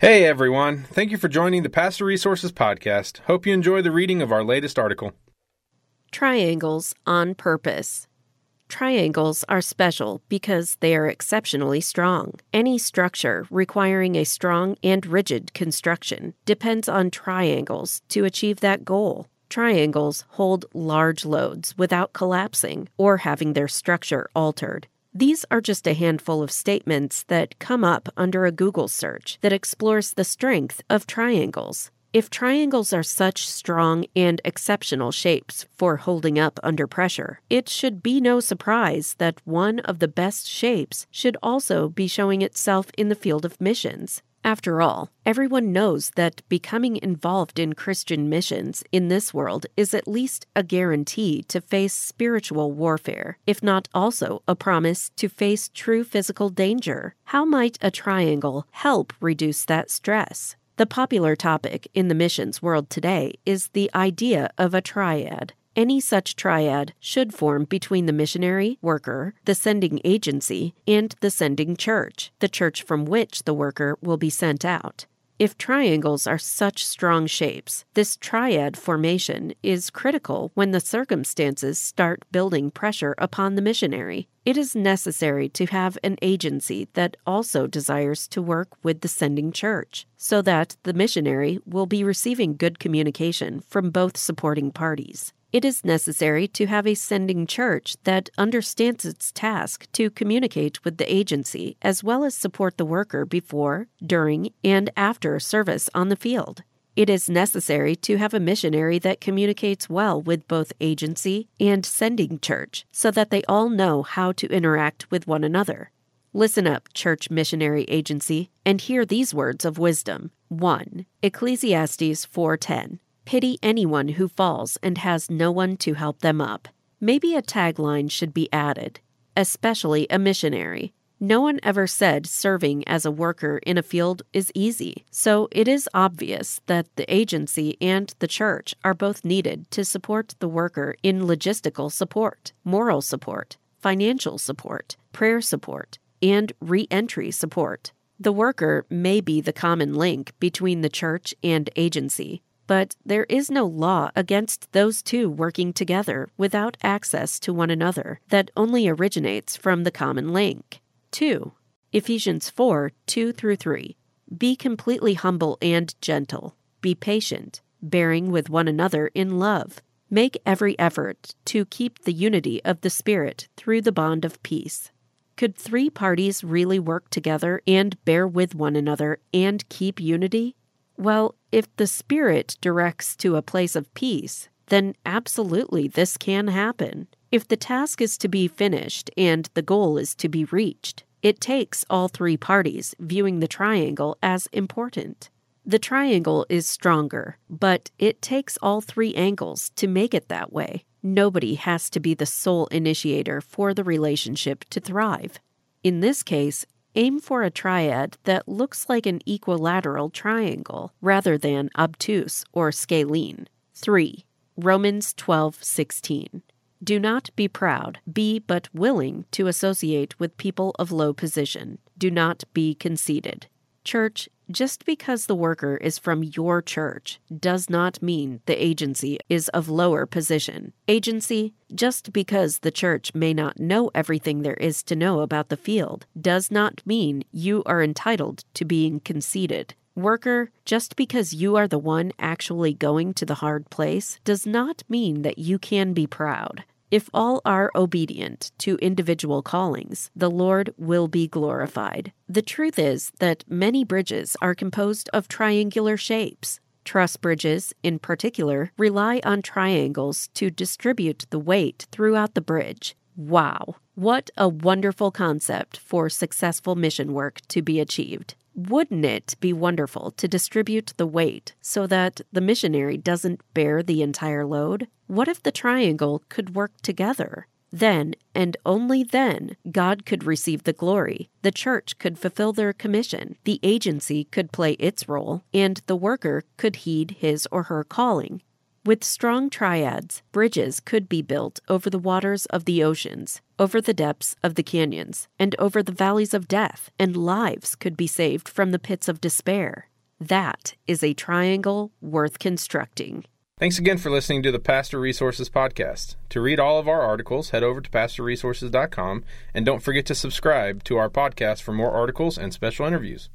Hey everyone, thank you for joining the Pastor Resources Podcast. Hope you enjoy the reading of our latest article. Triangles on purpose. Triangles are special because they are exceptionally strong. Any structure requiring a strong and rigid construction depends on triangles to achieve that goal. Triangles hold large loads without collapsing or having their structure altered. These are just a handful of statements that come up under a Google search that explores the strength of triangles. If triangles are such strong and exceptional shapes for holding up under pressure, it should be no surprise that one of the best shapes should also be showing itself in the field of missions. After all, everyone knows that becoming involved in Christian missions in this world is at least a guarantee to face spiritual warfare, if not also a promise to face true physical danger. How might a triangle help reduce that stress? The popular topic in the missions world today is the idea of a triad. Any such triad should form between the missionary worker, the sending agency, and the sending church, the church from which the worker will be sent out. If triangles are such strong shapes, this triad formation is critical when the circumstances start building pressure upon the missionary. It is necessary to have an agency that also desires to work with the sending church, so that the missionary will be receiving good communication from both supporting parties it is necessary to have a sending church that understands its task to communicate with the agency as well as support the worker before, during, and after service on the field. It is necessary to have a missionary that communicates well with both agency and sending church so that they all know how to interact with one another. Listen up, church missionary agency, and hear these words of wisdom. 1. Ecclesiastes 4:10 Pity anyone who falls and has no one to help them up. Maybe a tagline should be added, especially a missionary. No one ever said serving as a worker in a field is easy, so it is obvious that the agency and the church are both needed to support the worker in logistical support, moral support, financial support, prayer support, and re entry support. The worker may be the common link between the church and agency, but there is no law against those two working together without access to one another that only originates from the common link. 2. Ephesians 4 2 through 3. Be completely humble and gentle. Be patient, bearing with one another in love. Make every effort to keep the unity of the Spirit through the bond of peace. Could three parties really work together and bear with one another and keep unity? Well, if the Spirit directs to a place of peace, then absolutely this can happen. If the task is to be finished and the goal is to be reached, it takes all three parties viewing the triangle as important. The triangle is stronger, but it takes all three angles to make it that way. Nobody has to be the sole initiator for the relationship to thrive. In this case, Aim for a triad that looks like an equilateral triangle rather than obtuse or scalene. 3. Romans 12:16. Do not be proud, be but willing to associate with people of low position. Do not be conceited. Church, just because the worker is from your church does not mean the agency is of lower position. Agency, just because the church may not know everything there is to know about the field, does not mean you are entitled to being conceited. Worker, just because you are the one actually going to the hard place does not mean that you can be proud. If all are obedient to individual callings, the Lord will be glorified. The truth is that many bridges are composed of triangular shapes. Truss bridges, in particular, rely on triangles to distribute the weight throughout the bridge. Wow, what a wonderful concept for successful mission work to be achieved. Wouldn't it be wonderful to distribute the weight so that the missionary doesn't bear the entire load? What if the triangle could work together? Then, and only then, God could receive the glory, the church could fulfill their commission, the agency could play its role, and the worker could heed his or her calling. With strong triads, bridges could be built over the waters of the oceans, over the depths of the canyons, and over the valleys of death, and lives could be saved from the pits of despair. That is a triangle worth constructing. Thanks again for listening to the Pastor Resources Podcast. To read all of our articles, head over to pastorresources.com and don't forget to subscribe to our podcast for more articles and special interviews.